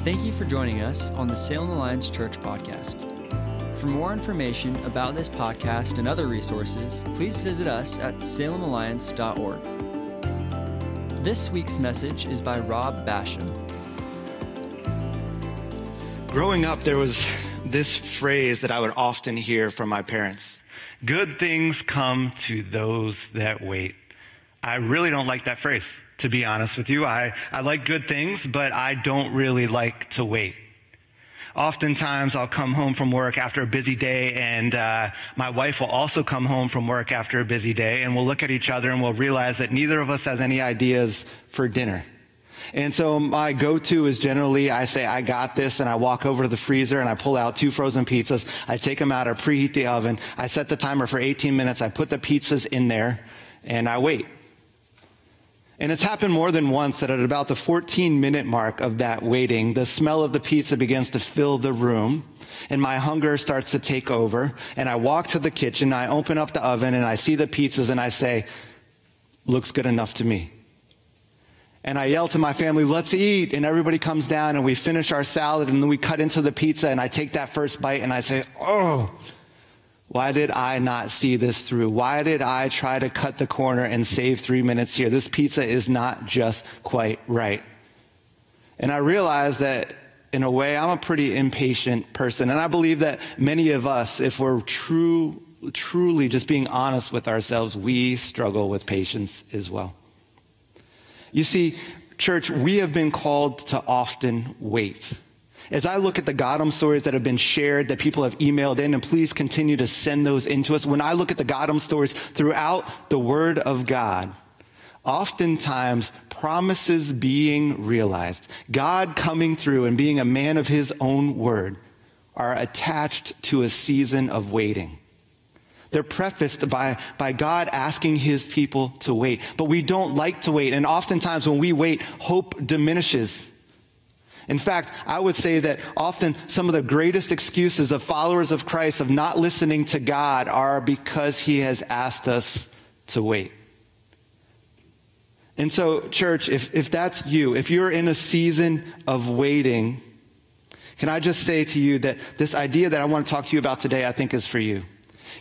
Thank you for joining us on the Salem Alliance Church podcast. For more information about this podcast and other resources, please visit us at salemalliance.org. This week's message is by Rob Basham. Growing up, there was this phrase that I would often hear from my parents Good things come to those that wait. I really don't like that phrase, to be honest with you. I, I like good things, but I don't really like to wait. Oftentimes, I'll come home from work after a busy day, and uh, my wife will also come home from work after a busy day, and we'll look at each other and we'll realize that neither of us has any ideas for dinner. And so my go-to is generally I say, I got this, and I walk over to the freezer and I pull out two frozen pizzas. I take them out, I preheat the oven, I set the timer for 18 minutes, I put the pizzas in there, and I wait. And it's happened more than once that at about the 14 minute mark of that waiting, the smell of the pizza begins to fill the room and my hunger starts to take over. And I walk to the kitchen, I open up the oven and I see the pizzas and I say, looks good enough to me. And I yell to my family, let's eat. And everybody comes down and we finish our salad and then we cut into the pizza and I take that first bite and I say, oh, why did I not see this through? Why did I try to cut the corner and save three minutes here? This pizza is not just quite right. And I realized that in a way, I'm a pretty impatient person. And I believe that many of us, if we're true, truly just being honest with ourselves, we struggle with patience as well. You see, church, we have been called to often wait. As I look at the Godom stories that have been shared, that people have emailed in, and please continue to send those into us. When I look at the Godom stories throughout the Word of God, oftentimes promises being realized, God coming through and being a man of his own word, are attached to a season of waiting. They're prefaced by, by God asking his people to wait. But we don't like to wait. And oftentimes when we wait, hope diminishes. In fact, I would say that often some of the greatest excuses of followers of Christ of not listening to God are because he has asked us to wait. And so, church, if, if that's you, if you're in a season of waiting, can I just say to you that this idea that I want to talk to you about today, I think is for you.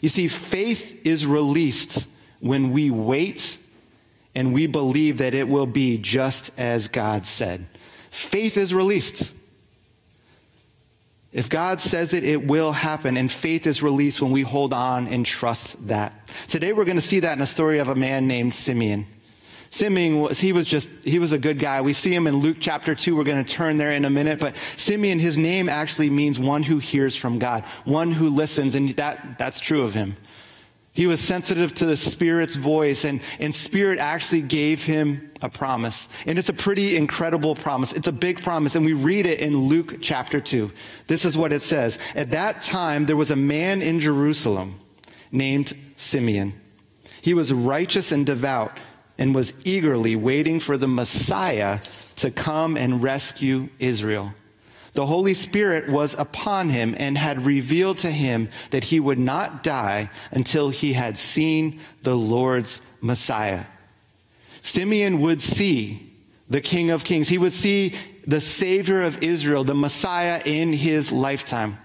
You see, faith is released when we wait and we believe that it will be just as God said faith is released. If God says it, it will happen. And faith is released when we hold on and trust that. Today we're going to see that in a story of a man named Simeon. Simeon was, he was just, he was a good guy. We see him in Luke chapter 2. We're going to turn there in a minute. But Simeon, his name actually means one who hears from God, one who listens. And that, that's true of him. He was sensitive to the Spirit's voice, and, and Spirit actually gave him a promise. And it's a pretty incredible promise. It's a big promise, and we read it in Luke chapter 2. This is what it says. At that time, there was a man in Jerusalem named Simeon. He was righteous and devout and was eagerly waiting for the Messiah to come and rescue Israel the Holy Spirit was upon him and had revealed to him that he would not die until he had seen the Lord's Messiah. Simeon would see the King of Kings. He would see the Savior of Israel, the Messiah in his lifetime.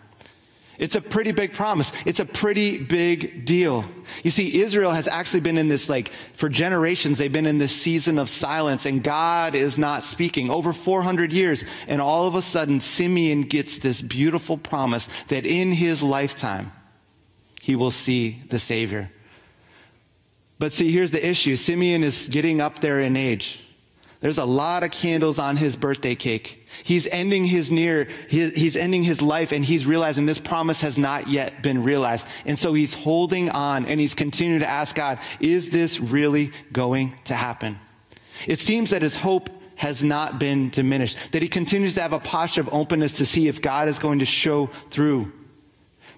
It's a pretty big promise. It's a pretty big deal. You see, Israel has actually been in this, like, for generations, they've been in this season of silence, and God is not speaking. Over 400 years, and all of a sudden, Simeon gets this beautiful promise that in his lifetime, he will see the Savior. But see, here's the issue Simeon is getting up there in age. There's a lot of candles on his birthday cake. He's ending his near, he's ending his life and he's realizing this promise has not yet been realized. And so he's holding on and he's continuing to ask God, is this really going to happen? It seems that his hope has not been diminished, that he continues to have a posture of openness to see if God is going to show through.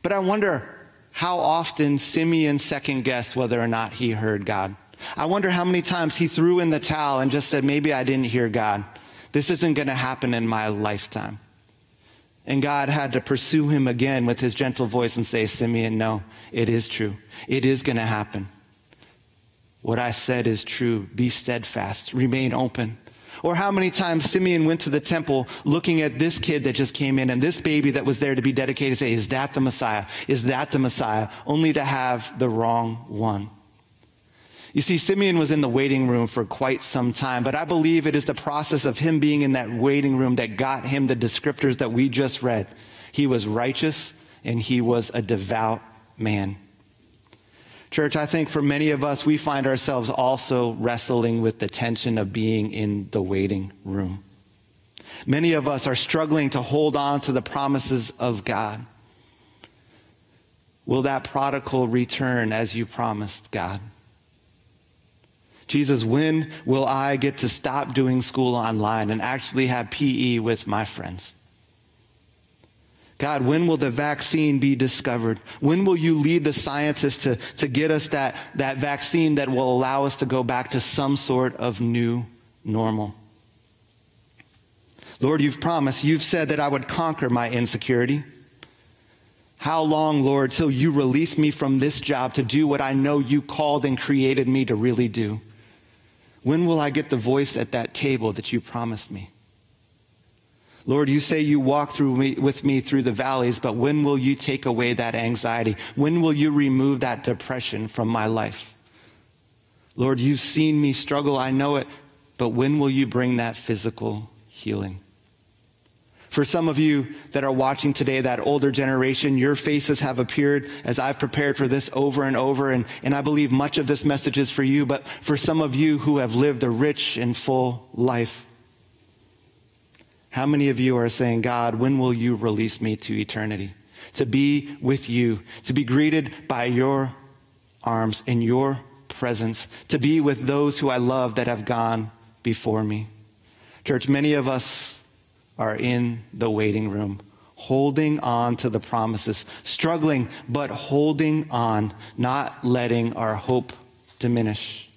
But I wonder how often Simeon second guessed whether or not he heard God. I wonder how many times he threw in the towel and just said, maybe I didn't hear God. This isn't going to happen in my lifetime. And God had to pursue him again with his gentle voice and say, Simeon, no, it is true. It is going to happen. What I said is true. Be steadfast. Remain open. Or how many times Simeon went to the temple looking at this kid that just came in and this baby that was there to be dedicated, say, is that the Messiah? Is that the Messiah? Only to have the wrong one. You see, Simeon was in the waiting room for quite some time, but I believe it is the process of him being in that waiting room that got him the descriptors that we just read. He was righteous and he was a devout man. Church, I think for many of us, we find ourselves also wrestling with the tension of being in the waiting room. Many of us are struggling to hold on to the promises of God. Will that prodigal return as you promised, God? Jesus, when will I get to stop doing school online and actually have PE with my friends? God, when will the vaccine be discovered? When will you lead the scientists to, to get us that, that vaccine that will allow us to go back to some sort of new normal? Lord, you've promised, you've said that I would conquer my insecurity. How long, Lord, till you release me from this job to do what I know you called and created me to really do? When will I get the voice at that table that you promised me? Lord, you say you walk through me, with me through the valleys, but when will you take away that anxiety? When will you remove that depression from my life? Lord, you've seen me struggle, I know it, but when will you bring that physical healing? For some of you that are watching today, that older generation, your faces have appeared as I've prepared for this over and over. And, and I believe much of this message is for you. But for some of you who have lived a rich and full life, how many of you are saying, God, when will you release me to eternity? To be with you, to be greeted by your arms in your presence, to be with those who I love that have gone before me. Church, many of us are in the waiting room, holding on to the promises, struggling, but holding on, not letting our hope diminish.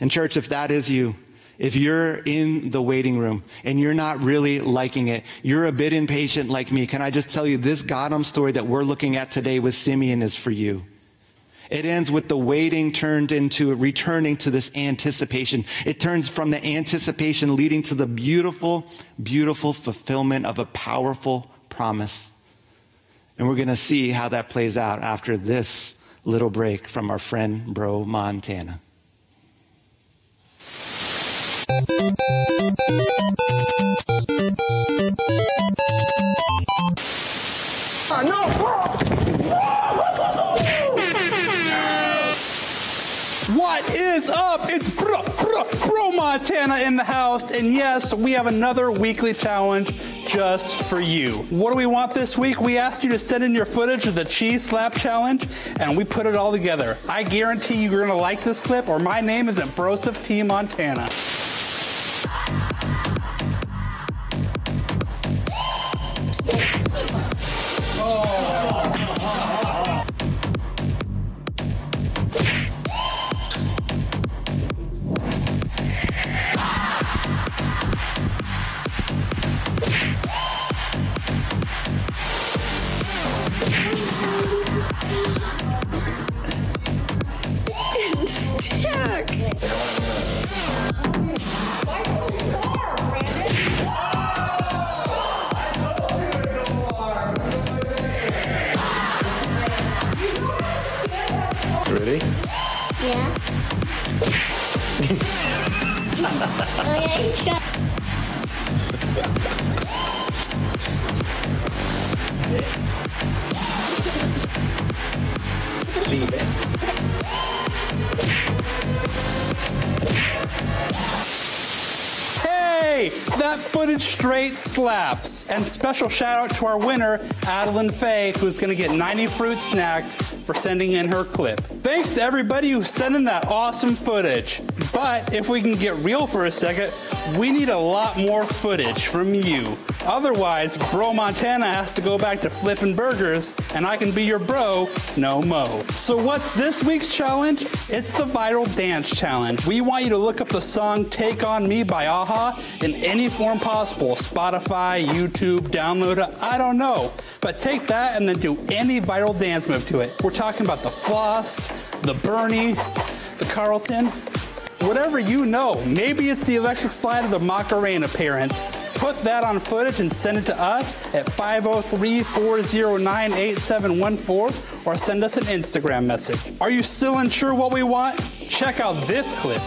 And, church, if that is you, if you're in the waiting room and you're not really liking it, you're a bit impatient like me, can I just tell you this Gotham story that we're looking at today with Simeon is for you. It ends with the waiting turned into returning to this anticipation. It turns from the anticipation leading to the beautiful, beautiful fulfillment of a powerful promise. And we're going to see how that plays out after this little break from our friend, Bro Montana. What is up? It's Bro, Bro, Montana in the house. And yes, we have another weekly challenge just for you. What do we want this week? We asked you to send in your footage of the cheese slap challenge, and we put it all together. I guarantee you're gonna like this clip, or my name isn't Broseph T. Montana. Footage straight slaps. And special shout out to our winner, Adeline Faye, who's gonna get 90 fruit snacks for sending in her clip. Thanks to everybody who sent in that awesome footage. But if we can get real for a second, we need a lot more footage from you. Otherwise, Bro Montana has to go back to flipping burgers, and I can be your bro no mo. So, what's this week's challenge? It's the Viral Dance Challenge. We want you to look up the song Take On Me by a-ha in any form possible Spotify, YouTube, download it, I don't know. But take that and then do any viral dance move to it. We're talking about the floss, the Bernie, the Carlton, whatever you know. Maybe it's the electric slide of the Macarena parents. Put that on footage and send it to us at 503 409 8714 or send us an Instagram message. Are you still unsure what we want? Check out this clip.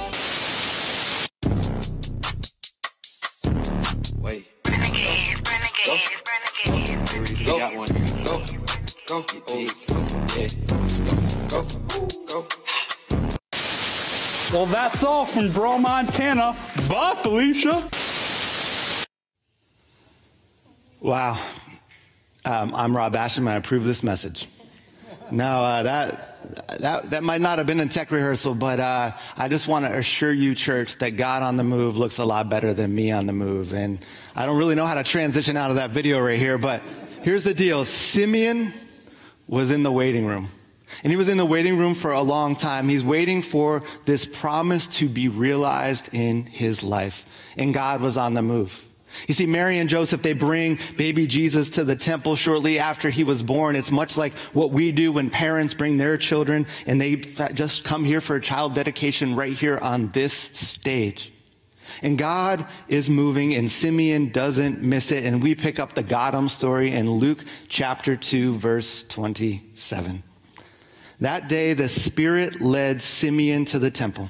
Wait. Renegade, renegade, renegade. Go. Got one. Go. Go. Oh, yeah. Go. Go. Well, that's all from Bro Montana. Bye, Felicia. Wow. Um, I'm Rob Basham. And I approve this message. Now, uh, that, that, that might not have been in tech rehearsal, but uh, I just want to assure you, church, that God on the move looks a lot better than me on the move. And I don't really know how to transition out of that video right here, but here's the deal Simeon was in the waiting room. And he was in the waiting room for a long time. He's waiting for this promise to be realized in his life. And God was on the move. You see, Mary and Joseph, they bring baby Jesus to the temple shortly after he was born. It's much like what we do when parents bring their children and they just come here for a child dedication right here on this stage. And God is moving and Simeon doesn't miss it. And we pick up the Godom story in Luke chapter 2, verse 27. That day, the Spirit led Simeon to the temple.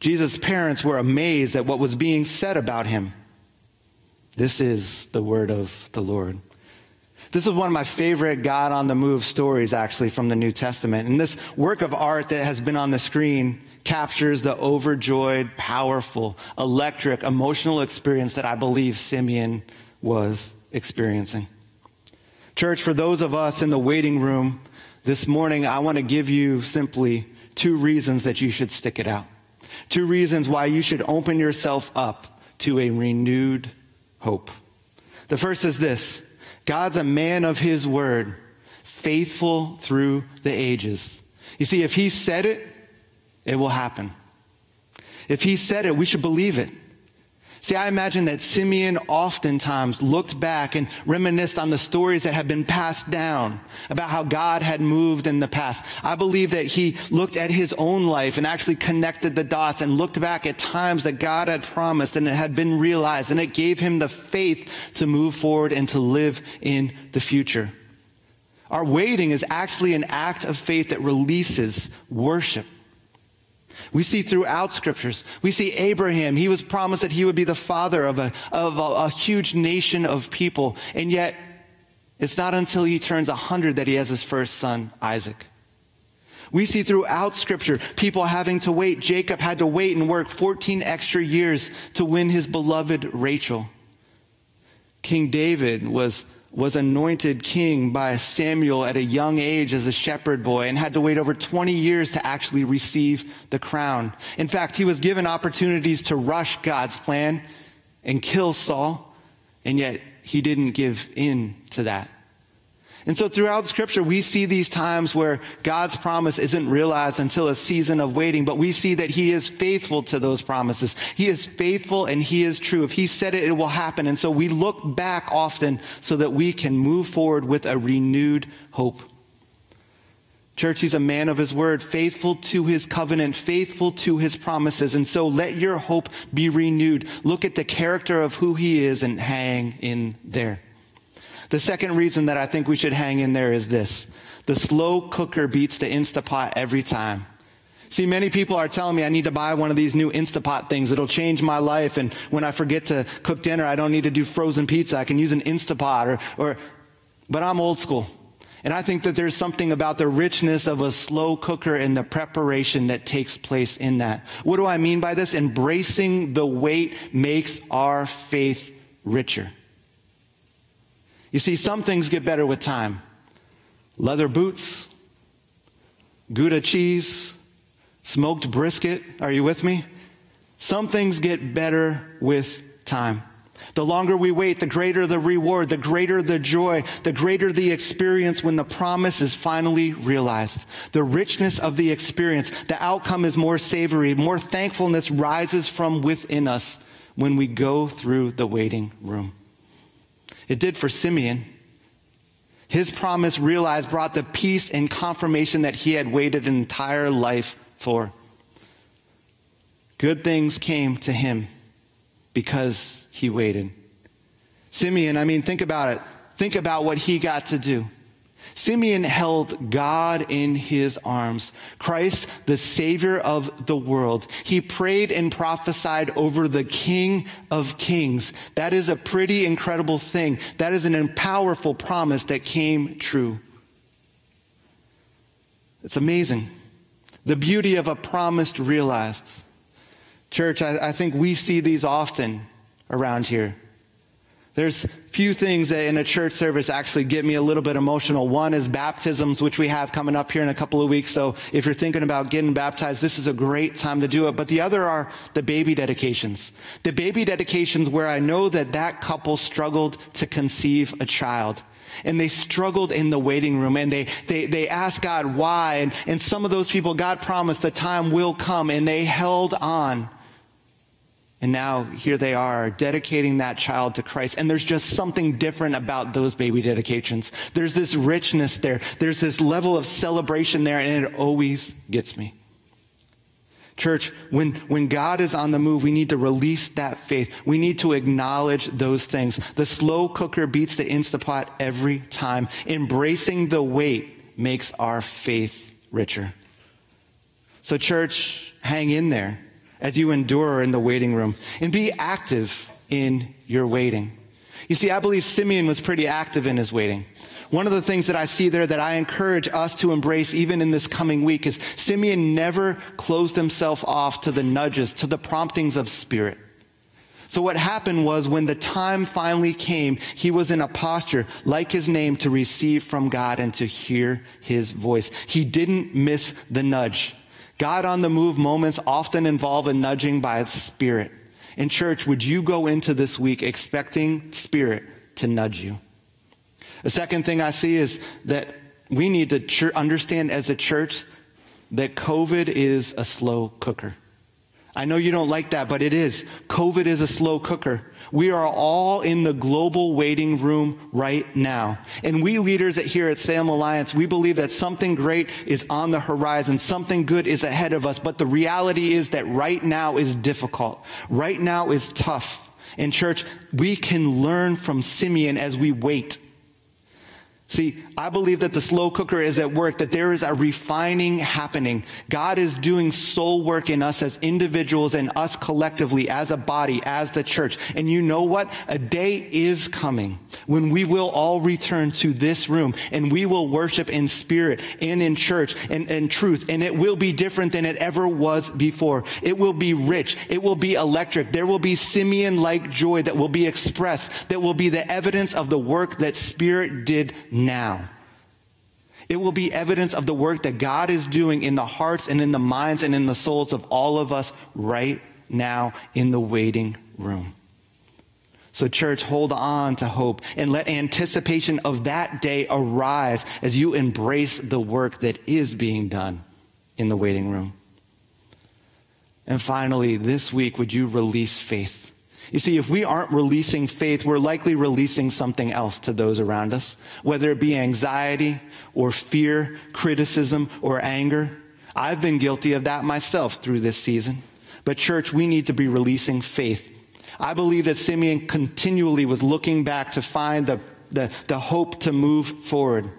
Jesus' parents were amazed at what was being said about him. This is the word of the Lord. This is one of my favorite God on the move stories, actually, from the New Testament. And this work of art that has been on the screen captures the overjoyed, powerful, electric, emotional experience that I believe Simeon was experiencing. Church, for those of us in the waiting room this morning, I want to give you simply two reasons that you should stick it out. Two reasons why you should open yourself up to a renewed hope. The first is this God's a man of his word, faithful through the ages. You see, if he said it, it will happen. If he said it, we should believe it. See, I imagine that Simeon oftentimes looked back and reminisced on the stories that had been passed down about how God had moved in the past. I believe that he looked at his own life and actually connected the dots and looked back at times that God had promised and it had been realized and it gave him the faith to move forward and to live in the future. Our waiting is actually an act of faith that releases worship. We see throughout scriptures, we see Abraham, he was promised that he would be the father of a, of a, a huge nation of people. And yet, it's not until he turns 100 that he has his first son, Isaac. We see throughout scripture people having to wait. Jacob had to wait and work 14 extra years to win his beloved Rachel. King David was was anointed king by Samuel at a young age as a shepherd boy and had to wait over 20 years to actually receive the crown. In fact, he was given opportunities to rush God's plan and kill Saul, and yet he didn't give in to that. And so throughout scripture, we see these times where God's promise isn't realized until a season of waiting, but we see that he is faithful to those promises. He is faithful and he is true. If he said it, it will happen. And so we look back often so that we can move forward with a renewed hope. Church, he's a man of his word, faithful to his covenant, faithful to his promises. And so let your hope be renewed. Look at the character of who he is and hang in there. The second reason that I think we should hang in there is this. The slow cooker beats the Instapot every time. See, many people are telling me I need to buy one of these new Instapot things. It'll change my life. And when I forget to cook dinner, I don't need to do frozen pizza. I can use an Instapot or, or, but I'm old school. And I think that there's something about the richness of a slow cooker and the preparation that takes place in that. What do I mean by this? Embracing the wait makes our faith richer. You see, some things get better with time. Leather boots, Gouda cheese, smoked brisket. Are you with me? Some things get better with time. The longer we wait, the greater the reward, the greater the joy, the greater the experience when the promise is finally realized. The richness of the experience, the outcome is more savory, more thankfulness rises from within us when we go through the waiting room. It did for Simeon. His promise realized brought the peace and confirmation that he had waited an entire life for. Good things came to him because he waited. Simeon, I mean, think about it. Think about what he got to do. Simeon held God in his arms, Christ, the Savior of the world. He prayed and prophesied over the King of Kings. That is a pretty incredible thing. That is an powerful promise that came true. It's amazing. The beauty of a promise realized. Church, I, I think we see these often around here. There's few things that in a church service actually get me a little bit emotional. One is baptisms, which we have coming up here in a couple of weeks. So if you're thinking about getting baptized, this is a great time to do it. But the other are the baby dedications. The baby dedications where I know that that couple struggled to conceive a child and they struggled in the waiting room and they, they, they asked God why. And, and some of those people, God promised the time will come and they held on. And now here they are dedicating that child to Christ. And there's just something different about those baby dedications. There's this richness there. There's this level of celebration there, and it always gets me. Church, when, when God is on the move, we need to release that faith. We need to acknowledge those things. The slow cooker beats the Instapot every time. Embracing the wait makes our faith richer. So, church, hang in there as you endure in the waiting room and be active in your waiting. You see, I believe Simeon was pretty active in his waiting. One of the things that I see there that I encourage us to embrace even in this coming week is Simeon never closed himself off to the nudges, to the promptings of spirit. So what happened was when the time finally came, he was in a posture like his name to receive from God and to hear his voice. He didn't miss the nudge. God on the move moments often involve a nudging by the Spirit. In church, would you go into this week expecting Spirit to nudge you? The second thing I see is that we need to understand as a church that COVID is a slow cooker. I know you don't like that, but it is. COVID is a slow cooker. We are all in the global waiting room right now. And we leaders at here at Salem Alliance, we believe that something great is on the horizon. Something good is ahead of us. But the reality is that right now is difficult. Right now is tough. In church, we can learn from Simeon as we wait. See, I believe that the slow cooker is at work, that there is a refining happening. God is doing soul work in us as individuals and us collectively as a body, as the church. And you know what? A day is coming when we will all return to this room and we will worship in spirit and in church and in truth. And it will be different than it ever was before. It will be rich. It will be electric. There will be Simeon like joy that will be expressed, that will be the evidence of the work that spirit did now. It will be evidence of the work that God is doing in the hearts and in the minds and in the souls of all of us right now in the waiting room. So, church, hold on to hope and let anticipation of that day arise as you embrace the work that is being done in the waiting room. And finally, this week, would you release faith? You see, if we aren't releasing faith, we're likely releasing something else to those around us, whether it be anxiety or fear, criticism or anger. I've been guilty of that myself through this season. But church, we need to be releasing faith. I believe that Simeon continually was looking back to find the, the, the hope to move forward.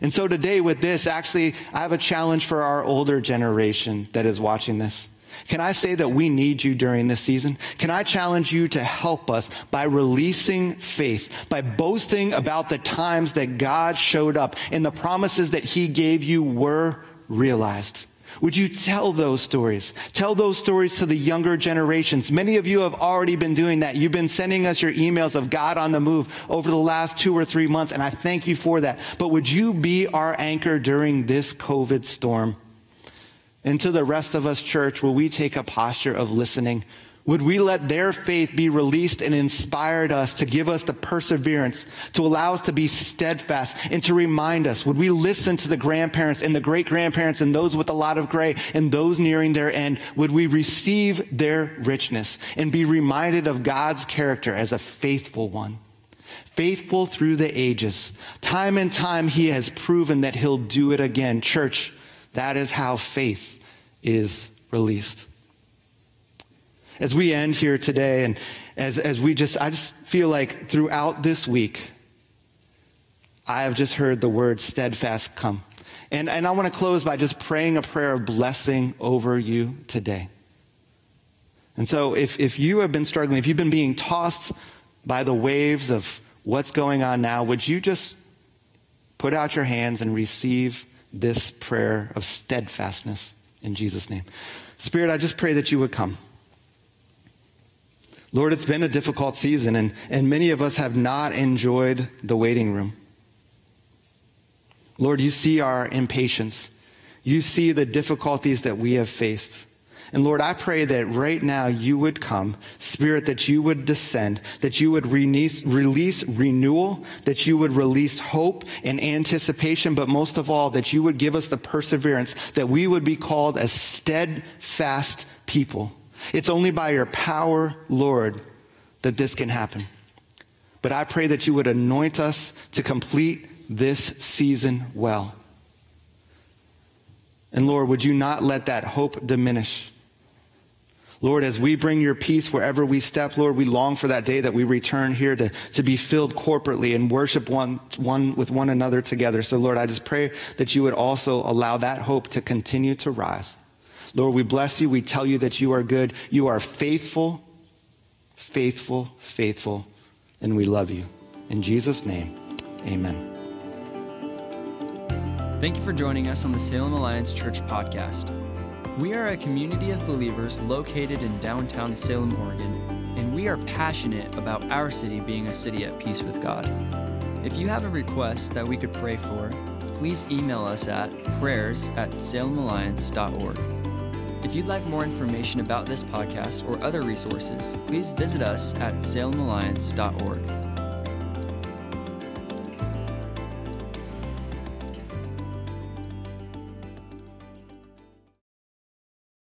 And so today with this, actually, I have a challenge for our older generation that is watching this. Can I say that we need you during this season? Can I challenge you to help us by releasing faith, by boasting about the times that God showed up and the promises that he gave you were realized? Would you tell those stories? Tell those stories to the younger generations. Many of you have already been doing that. You've been sending us your emails of God on the move over the last two or three months, and I thank you for that. But would you be our anchor during this COVID storm? And to the rest of us, church, will we take a posture of listening? Would we let their faith be released and inspired us to give us the perseverance, to allow us to be steadfast and to remind us? Would we listen to the grandparents and the great grandparents and those with a lot of gray and those nearing their end? Would we receive their richness and be reminded of God's character as a faithful one? Faithful through the ages. Time and time, he has proven that he'll do it again. Church, that is how faith is released as we end here today and as, as we just, I just feel like throughout this week, I have just heard the word steadfast come. And, and I want to close by just praying a prayer of blessing over you today. And so if, if you have been struggling, if you've been being tossed by the waves of what's going on now, would you just put out your hands and receive this prayer of steadfastness in Jesus' name? Spirit, I just pray that you would come. Lord, it's been a difficult season, and, and many of us have not enjoyed the waiting room. Lord, you see our impatience. You see the difficulties that we have faced. And Lord, I pray that right now you would come, Spirit, that you would descend, that you would release, release renewal, that you would release hope and anticipation, but most of all, that you would give us the perseverance, that we would be called a steadfast people. It's only by your power, Lord, that this can happen. But I pray that you would anoint us to complete this season well. And Lord, would you not let that hope diminish? Lord, as we bring your peace wherever we step, Lord, we long for that day that we return here to, to be filled corporately and worship one, one with one another together. So, Lord, I just pray that you would also allow that hope to continue to rise. Lord, we bless you. We tell you that you are good. You are faithful, faithful, faithful, and we love you. In Jesus' name, amen. Thank you for joining us on the Salem Alliance Church podcast. We are a community of believers located in downtown Salem, Oregon, and we are passionate about our city being a city at peace with God. If you have a request that we could pray for, please email us at prayers at salemalliance.org. If you'd like more information about this podcast or other resources, please visit us at salemalliance.org.